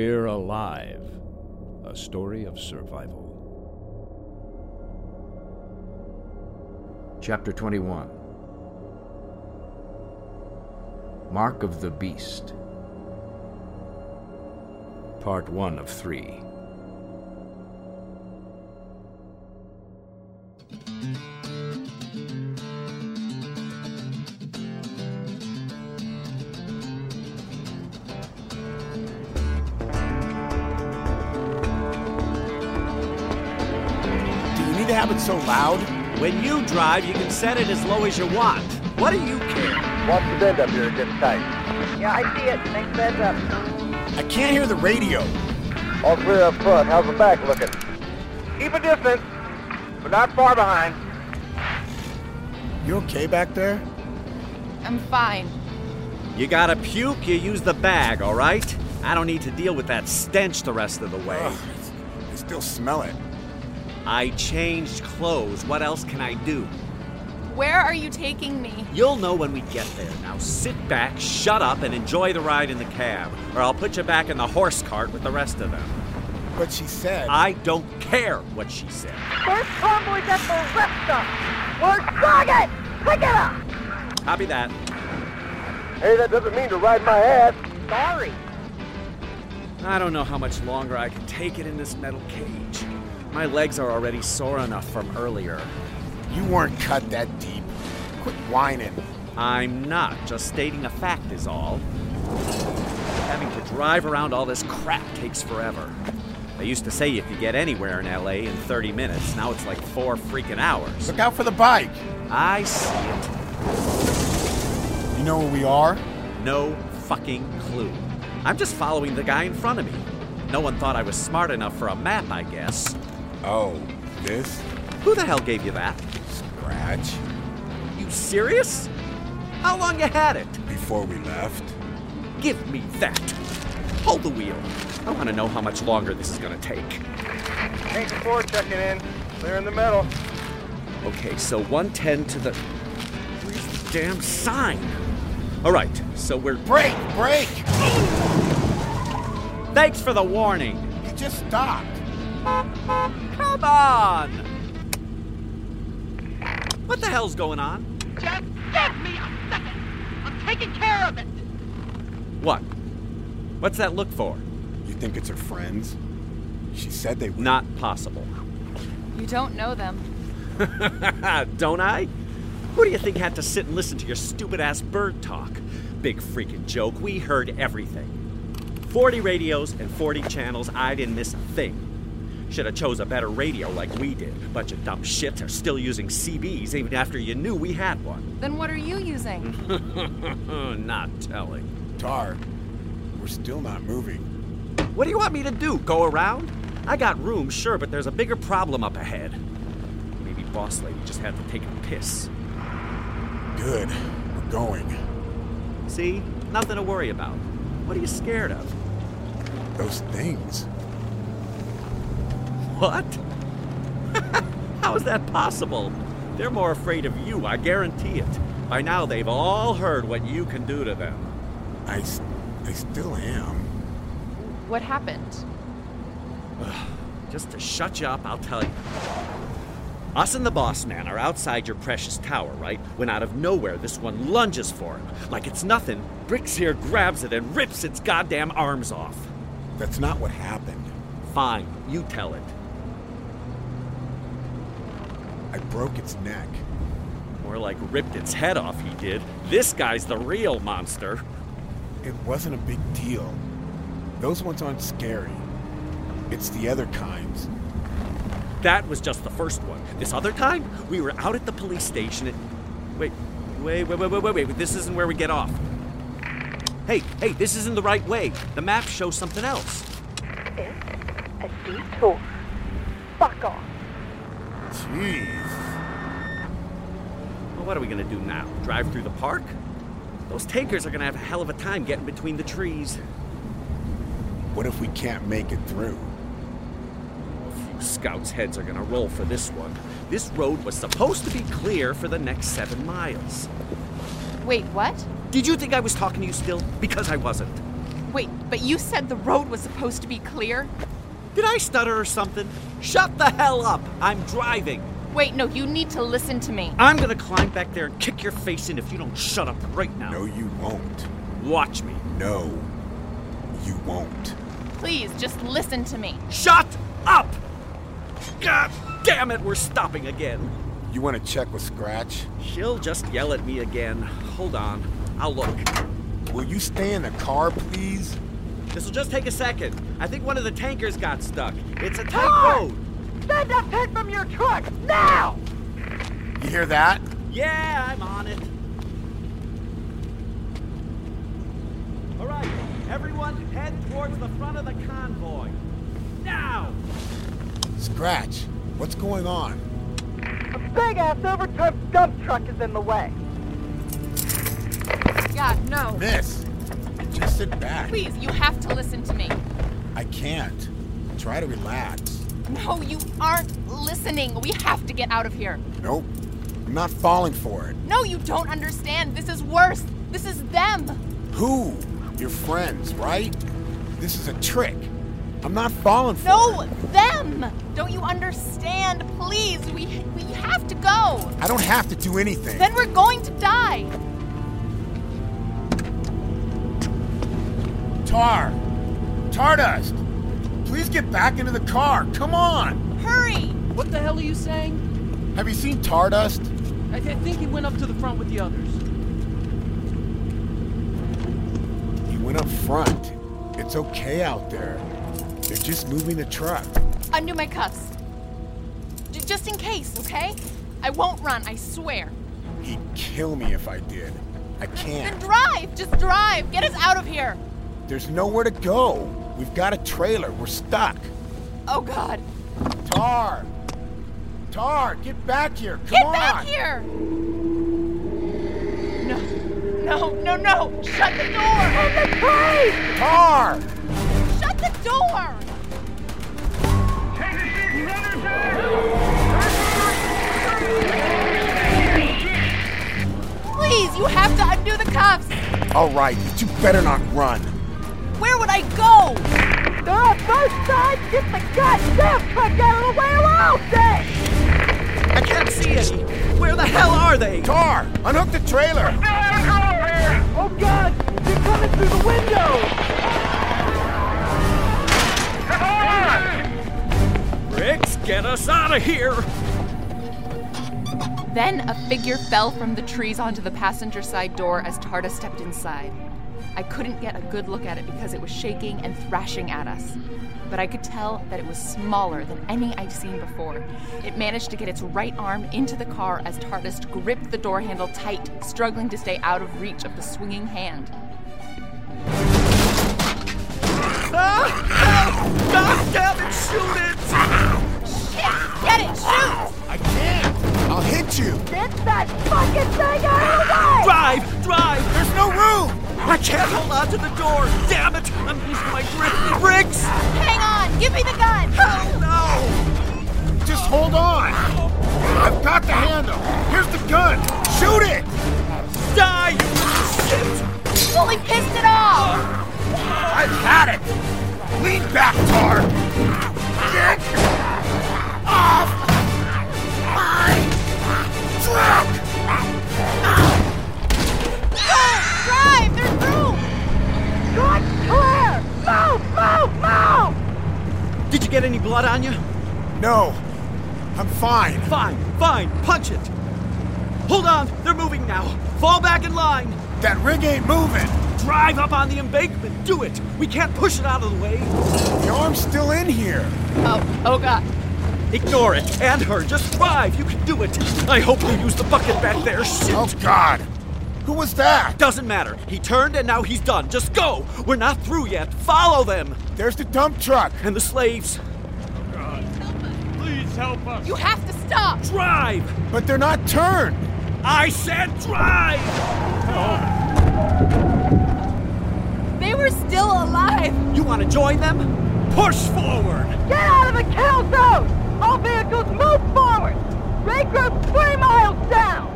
We're Alive, a story of survival. Chapter 21 Mark of the Beast. Part 1 of 3. To have it so loud? When you drive, you can set it as low as you want. What do you care? Watch the bend up here, it gets tight. Yeah, I see it. Next bed's up. I can't hear the radio. All clear up front. How's the back looking? Keep a distance, but not far behind. You okay back there? I'm fine. You gotta puke, you use the bag, all right? I don't need to deal with that stench the rest of the way. Ugh, I still smell it. I changed clothes. What else can I do? Where are you taking me? You'll know when we get there. Now sit back, shut up, and enjoy the ride in the cab, or I'll put you back in the horse cart with the rest of them. But she said. I don't care what she said. First convoy's at the rest stop. We're target. Pick it up. Copy that. Hey, that doesn't mean to ride my ass. Sorry. I don't know how much longer I can take it in this metal cage. My legs are already sore enough from earlier. You weren't cut that deep. Quit whining. I'm not. Just stating a fact is all. Having to drive around all this crap takes forever. They used to say you could get anywhere in LA in 30 minutes. Now it's like four freaking hours. Look out for the bike. I see it. You know where we are? No fucking clue. I'm just following the guy in front of me. No one thought I was smart enough for a map, I guess. Oh, this? Who the hell gave you that? Scratch. You serious? How long you had it? Before we left. Give me that. Hold the wheel. I want to know how much longer this is going to take. Tank 4 checking in. Clear in the middle. Okay, so 110 to the. Where's the damn sign? All right, so we're. Break! Break! Thanks for the warning. He just stopped. Come on! What the hell's going on? Just give me a second. I'm taking care of it. What? What's that look for? You think it's her friends? She said they were. Not possible. You don't know them. don't I? Who do you think had to sit and listen to your stupid ass bird talk? Big freaking joke. We heard everything. 40 radios and 40 channels. I didn't miss a thing. Should have chose a better radio like we did. Bunch of dumb shits are still using CBs even after you knew we had one. Then what are you using? not telling. Tar, we're still not moving. What do you want me to do? Go around? I got room, sure, but there's a bigger problem up ahead. Maybe Boss Lady just had to take a piss. Good. We're going. See? Nothing to worry about. What are you scared of? Those things. What? How is that possible? They're more afraid of you, I guarantee it. By now, they've all heard what you can do to them. I, I still am. What happened? Just to shut you up, I'll tell you. Us and the boss man are outside your precious tower, right? When out of nowhere, this one lunges for him. Like it's nothing. Bricks here grabs it and rips its goddamn arms off. That's not what happened. Fine, you tell it. I broke its neck. More like ripped its head off, he did. This guy's the real monster. It wasn't a big deal. Those ones aren't scary. It's the other kinds. That was just the first one. This other time, we were out at the police station and. Wait, wait, wait, wait, wait, wait, wait. This isn't where we get off. Hey, hey, this isn't the right way. The map shows something else. It's a detour. Fuck off. Jeez. Well, what are we gonna do now? Drive through the park? Those tankers are gonna have a hell of a time getting between the trees. What if we can't make it through? A few scouts' heads are gonna roll for this one. This road was supposed to be clear for the next seven miles. Wait, what? Did you think I was talking to you still? Because I wasn't. Wait, but you said the road was supposed to be clear? Did I stutter or something? Shut the hell up! I'm driving. Wait, no, you need to listen to me. I'm gonna climb back there and kick your face in if you don't shut up right now. No, you won't. Watch me. No, you won't. Please, just listen to me. Shut up! God damn it, we're stopping again. You want to check with Scratch? She'll just yell at me again. Hold on. I'll look. Will you stay in the car, please? This'll just take a second. I think one of the tankers got stuck. It's a tight Tar! road. Send that tank from your truck now! You hear that? Yeah, I'm on it. All right, everyone head towards the front of the convoy. Now! Scratch, what's going on? A big ass overturned dump truck is in the way. Yeah, no. Miss, just sit back. Please, you have to listen to me. I can't. Try to relax. No, you aren't listening. We have to get out of here. Nope. I'm not falling for it. No, you don't understand. This is worse. This is them. Who? Your friends, right? This is a trick. I'm not falling for No, it. them. Don't you understand? Please, we we have to go. I don't have to do anything. Then we're going to die. Tar! Tardust! Please get back into the car. Come on! Hurry! What the hell are you saying? Have you seen Tardust? I, th- I think he went up to the front with the others. He went up front. It's okay out there. They're just moving the truck. Undo my cuffs. J- just in case, okay? I won't run, I swear. He'd kill me if I did. I can't. Then drive! Just drive! Get us out of here! There's nowhere to go. We've got a trailer. We're stuck. Oh god. Tar! Tar, get back here. Come Get on. Get back here! No. No, no, no! Shut the door! On the train! Tar! Shut the door! Please, you have to undo the cuffs! All right, but you better not run. Where I go? They're on both sides! Get the goddamn truck out of the way or I'll say! I can't see any. Where the hell are they? Tar, unhook the trailer. Oh god! They're coming through the window! Come on! Briggs, get us out of here! Then a figure fell from the trees onto the passenger side door as Tarda stepped inside. I couldn't get a good look at it because it was shaking and thrashing at us. But I could tell that it was smaller than any I'd seen before. It managed to get its right arm into the car as Tardist gripped the door handle tight, struggling to stay out of reach of the swinging hand. Ah! Help! God damn shoot it! Shit! Get it! Shoot! I can't. I'll hit you. Get that fucking thing out of the way! Drive! Drive! There's no room. I can't hold on to the door! Damn it! I'm losing my grip! Briggs! Hang on! Give me the gun! Oh no! Just hold on. I've got the handle. Here's the gun. Shoot it. Die! you Shit! Fully pissed it off! I've had it. Lean back, Tar. Get off my truck. Get any blood on you? No, I'm fine. Fine, fine, punch it! Hold on, they're moving now. Fall back in line. That rig ain't moving. Drive up on the embankment. Do it. We can't push it out of the way. The arm's still in here. Oh, oh god. Ignore it and her. Just drive. You can do it. I hope you use the bucket back there. Shit. Oh, God. Who was that? Doesn't matter. He turned and now he's done. Just go. We're not through yet. Follow them. There's the dump truck. And the slaves. Please help us. You have to stop! Drive. But they're not turned. I said drive. They were still alive! You want to join them? Push forward. Get out of the kill zone! All vehicles move forward! Regroup three miles down!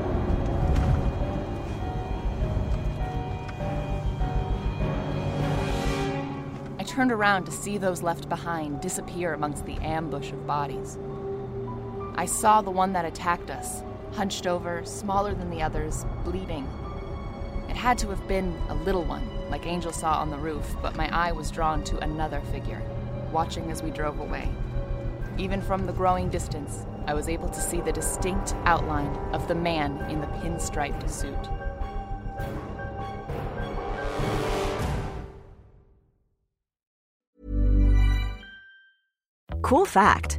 I turned around to see those left behind disappear amongst the ambush of bodies. I saw the one that attacked us, hunched over, smaller than the others, bleeding. It had to have been a little one, like Angel saw on the roof, but my eye was drawn to another figure, watching as we drove away. Even from the growing distance, I was able to see the distinct outline of the man in the pinstriped suit. Cool fact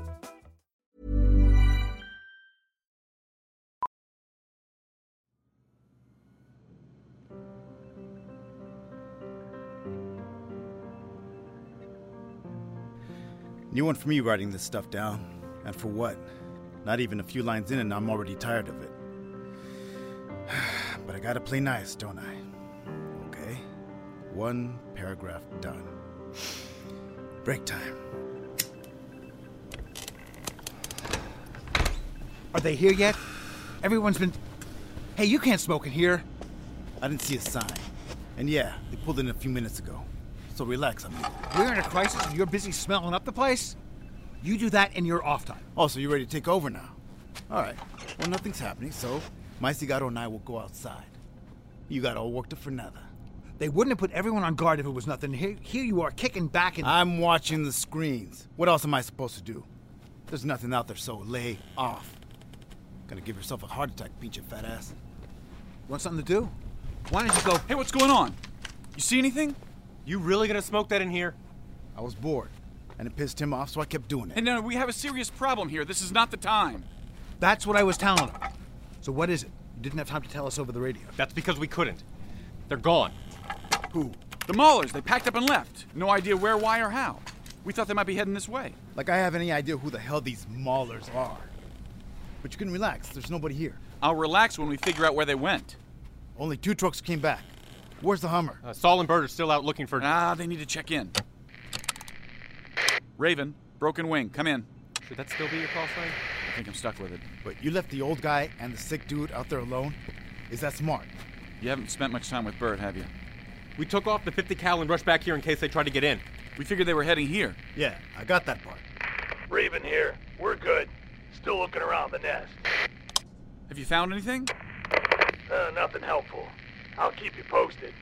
New one for me writing this stuff down. And for what? Not even a few lines in and I'm already tired of it. but I gotta play nice, don't I? Okay. One paragraph done. Break time. Are they here yet? Everyone's been. Hey, you can't smoke in here. I didn't see a sign. And yeah, they pulled in a few minutes ago. So relax, amigo. We're in a crisis and you're busy smelling up the place? You do that in your off time. Oh, so you're ready to take over now? All right. Well, nothing's happening, so my cigarro and I will go outside. You got all worked up for nada. They wouldn't have put everyone on guard if it was nothing. Here, here you are kicking back and. I'm watching the screens. What else am I supposed to do? There's nothing out there, so lay off. Gonna give yourself a heart attack, pinche fat ass. Want something to do? Why don't you go? Hey, what's going on? You see anything? You really gonna smoke that in here? I was bored, and it pissed him off, so I kept doing it. And no, we have a serious problem here. This is not the time. That's what I was telling him. So what is it? You didn't have time to tell us over the radio. That's because we couldn't. They're gone. Who? The Maulers. They packed up and left. No idea where, why, or how. We thought they might be heading this way. Like I have any idea who the hell these Maulers are. But you can relax. There's nobody here. I'll relax when we figure out where they went. Only two trucks came back. Where's the Hummer? Uh, Saul and Bert are still out looking for. Ah, they need to check in. Raven, broken wing, come in. Should that still be your call sign? I think I'm stuck with it. But you left the old guy and the sick dude out there alone? Is that smart? You haven't spent much time with Bert, have you? We took off the 50 cal and rushed back here in case they tried to get in. We figured they were heading here. Yeah, I got that part. Raven here. We're good. Still looking around the nest. Have you found anything? Uh, nothing helpful. I'll keep you posted.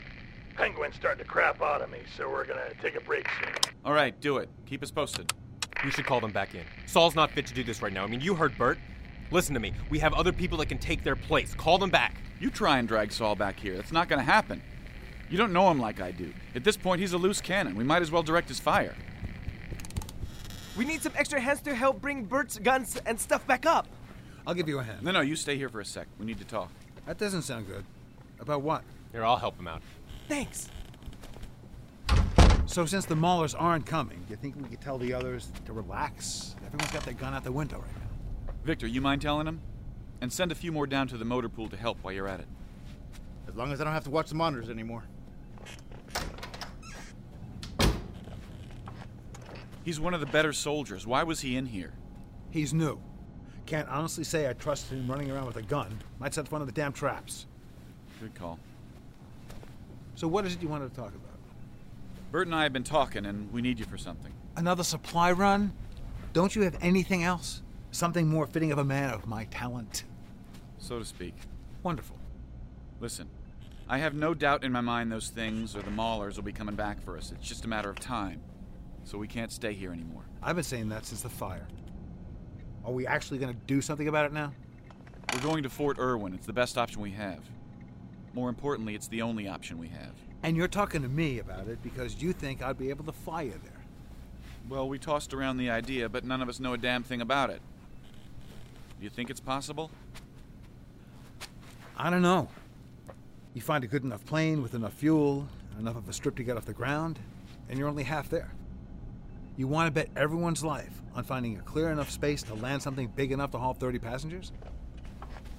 Penguin's starting to crap out of me, so we're gonna take a break soon. All right, do it. Keep us posted. We should call them back in. Saul's not fit to do this right now. I mean, you heard Bert. Listen to me. We have other people that can take their place. Call them back. You try and drag Saul back here. That's not gonna happen. You don't know him like I do. At this point, he's a loose cannon. We might as well direct his fire. We need some extra hands to help bring Bert's guns and stuff back up. I'll give you a hand. No, no, you stay here for a sec. We need to talk. That doesn't sound good. About what? Here, I'll help him out. Thanks. So since the Maulers aren't coming, do you think we could tell the others to relax? Everyone's got their gun out the window right now. Victor, you mind telling them? And send a few more down to the motor pool to help while you're at it. As long as I don't have to watch the monitors anymore. He's one of the better soldiers. Why was he in here? He's new. Can't honestly say I trusted him running around with a gun. Might set one of the damn traps. Good call. So what is it you wanted to talk about? Bert and I have been talking, and we need you for something. Another supply run? Don't you have anything else? Something more fitting of a man of my talent. So to speak. Wonderful. Listen, I have no doubt in my mind those things or the maulers will be coming back for us. It's just a matter of time. So we can't stay here anymore. I've been saying that since the fire. Are we actually going to do something about it now? We're going to Fort Irwin. It's the best option we have. More importantly, it's the only option we have. And you're talking to me about it because you think I'd be able to fly you there. Well, we tossed around the idea, but none of us know a damn thing about it. Do you think it's possible? I don't know. You find a good enough plane with enough fuel, enough of a strip to get off the ground, and you're only half there. You want to bet everyone's life on finding a clear enough space to land something big enough to haul 30 passengers?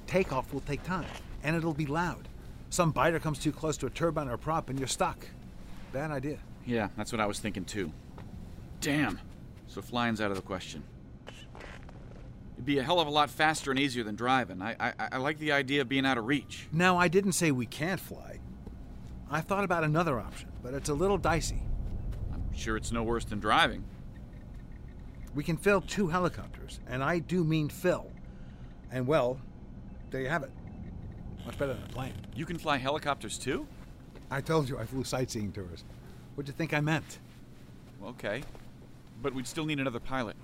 Takeoff will take time, and it'll be loud. Some biter comes too close to a turbine or a prop, and you're stuck. Bad idea. Yeah, that's what I was thinking too. Damn. So flying's out of the question. It'd be a hell of a lot faster and easier than driving. I, I, I like the idea of being out of reach. Now, I didn't say we can't fly. I thought about another option, but it's a little dicey. I'm sure it's no worse than driving. We can fill two helicopters, and I do mean fill. And well, there you have it. Much better than a plane. You can fly helicopters too? I told you I flew sightseeing tours. What'd you think I meant? Okay. But we'd still need another pilot.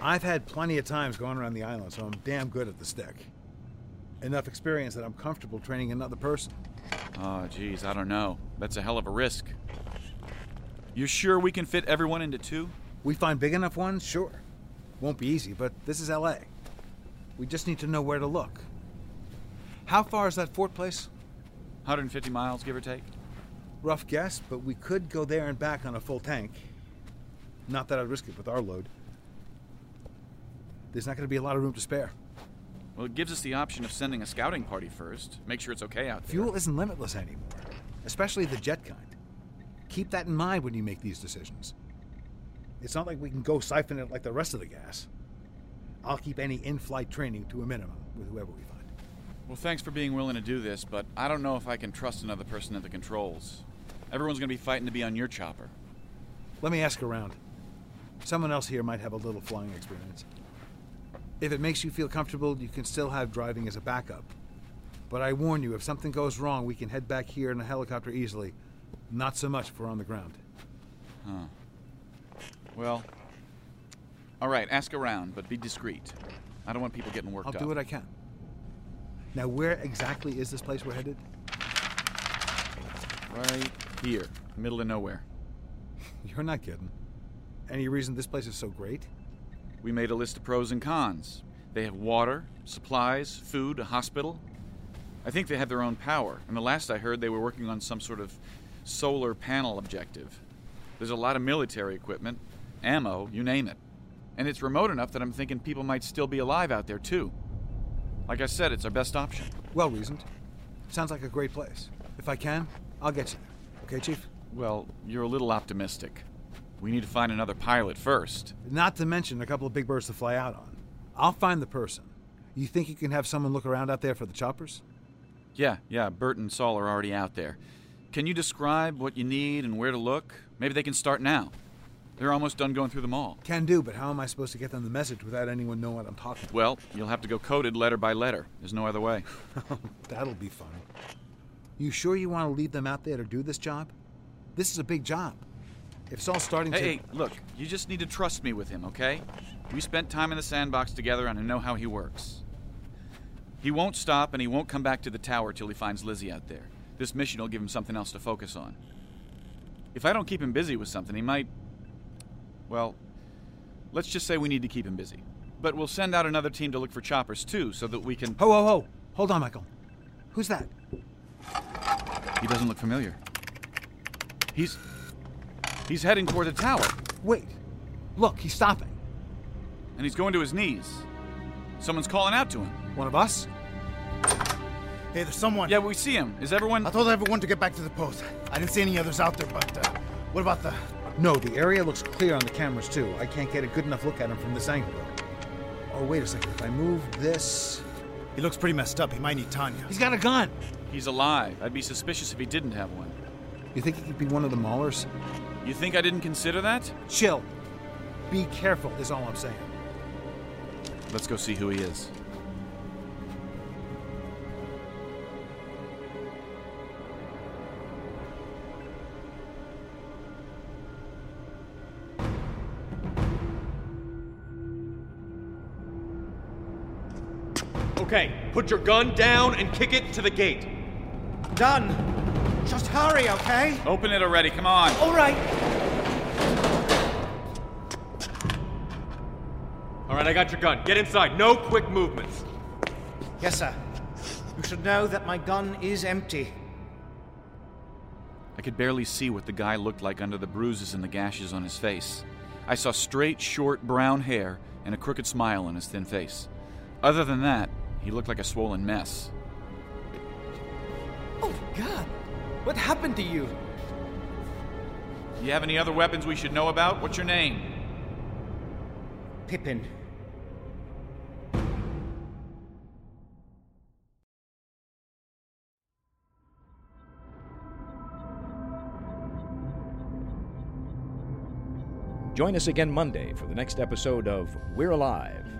I've had plenty of times going around the island, so I'm damn good at the stick. Enough experience that I'm comfortable training another person. Oh, geez, I don't know. That's a hell of a risk. You sure we can fit everyone into two? We find big enough ones, sure. Won't be easy, but this is LA. We just need to know where to look. How far is that fort place? 150 miles, give or take. Rough guess, but we could go there and back on a full tank. Not that I'd risk it with our load. There's not going to be a lot of room to spare. Well, it gives us the option of sending a scouting party first. Make sure it's okay out there. Fuel isn't limitless anymore, especially the jet kind. Keep that in mind when you make these decisions. It's not like we can go siphon it like the rest of the gas. I'll keep any in flight training to a minimum with whoever we find. Well, thanks for being willing to do this, but I don't know if I can trust another person at the controls. Everyone's going to be fighting to be on your chopper. Let me ask around. Someone else here might have a little flying experience. If it makes you feel comfortable, you can still have driving as a backup. But I warn you, if something goes wrong, we can head back here in a helicopter easily. Not so much if we're on the ground. Huh. Well, all right, ask around, but be discreet. I don't want people getting worked up. I'll up. do what I can. Now, where exactly is this place we're headed? Right here, middle of nowhere. You're not kidding. Any reason this place is so great? We made a list of pros and cons. They have water, supplies, food, a hospital. I think they have their own power, and the last I heard, they were working on some sort of solar panel objective. There's a lot of military equipment, ammo, you name it. And it's remote enough that I'm thinking people might still be alive out there, too. Like I said, it's our best option. Well reasoned. Sounds like a great place. If I can, I'll get you there. Okay, Chief? Well, you're a little optimistic. We need to find another pilot first. Not to mention a couple of big birds to fly out on. I'll find the person. You think you can have someone look around out there for the choppers? Yeah, yeah, Bert and Saul are already out there. Can you describe what you need and where to look? Maybe they can start now. They're almost done going through them all. Can do, but how am I supposed to get them the message without anyone knowing what I'm talking about? Well, you'll have to go coded letter by letter. There's no other way. That'll be fun. You sure you want to leave them out there to do this job? This is a big job. If Saul's starting hey, to. Hey, look, you just need to trust me with him, okay? We spent time in the sandbox together and I know how he works. He won't stop and he won't come back to the tower till he finds Lizzie out there. This mission will give him something else to focus on. If I don't keep him busy with something, he might. Well, let's just say we need to keep him busy. But we'll send out another team to look for choppers too, so that we can. Ho, ho, ho! Hold on, Michael. Who's that? He doesn't look familiar. He's. He's heading toward the tower. Wait. Look, he's stopping. And he's going to his knees. Someone's calling out to him. One of us? Hey, there's someone. Yeah, we see him. Is everyone. I told everyone to get back to the post. I didn't see any others out there, but uh, what about the. No, the area looks clear on the cameras, too. I can't get a good enough look at him from this angle, though. Oh, wait a second. If I move this. He looks pretty messed up. He might need Tanya. He's got a gun! He's alive. I'd be suspicious if he didn't have one. You think he could be one of the maulers? You think I didn't consider that? Chill. Be careful, is all I'm saying. Let's go see who he is. Okay, put your gun down and kick it to the gate. Done. Just hurry, okay? Open it already, come on. All right. All right, I got your gun. Get inside. No quick movements. Yes, sir. You should know that my gun is empty. I could barely see what the guy looked like under the bruises and the gashes on his face. I saw straight, short, brown hair and a crooked smile on his thin face. Other than that, he looked like a swollen mess. Oh, God. What happened to you? Do You have any other weapons we should know about? What's your name? Pippin. Join us again Monday for the next episode of We're Alive.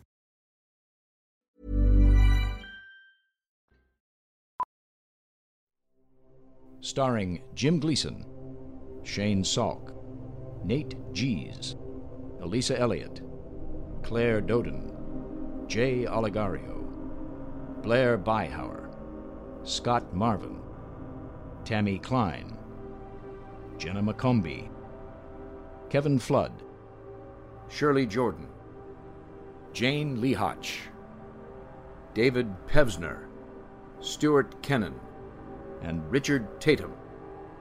Starring Jim Gleason, Shane Salk, Nate Gies, Elisa Elliott, Claire Doden, Jay Oligario, Blair Byhauer, Scott Marvin, Tammy Klein, Jenna McCombie, Kevin Flood, Shirley Jordan, Jane Lee Hotch, David Pevsner, Stuart Kennan, and Richard Tatum,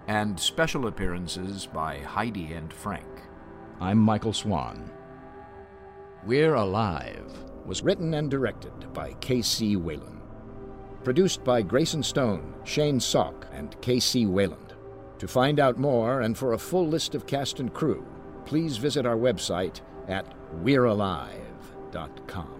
and special appearances by Heidi and Frank. I'm Michael Swan. We're Alive was written and directed by K.C. Wayland. Produced by Grayson Stone, Shane Salk, and K.C. Wayland. To find out more and for a full list of cast and crew, please visit our website at we'realive.com.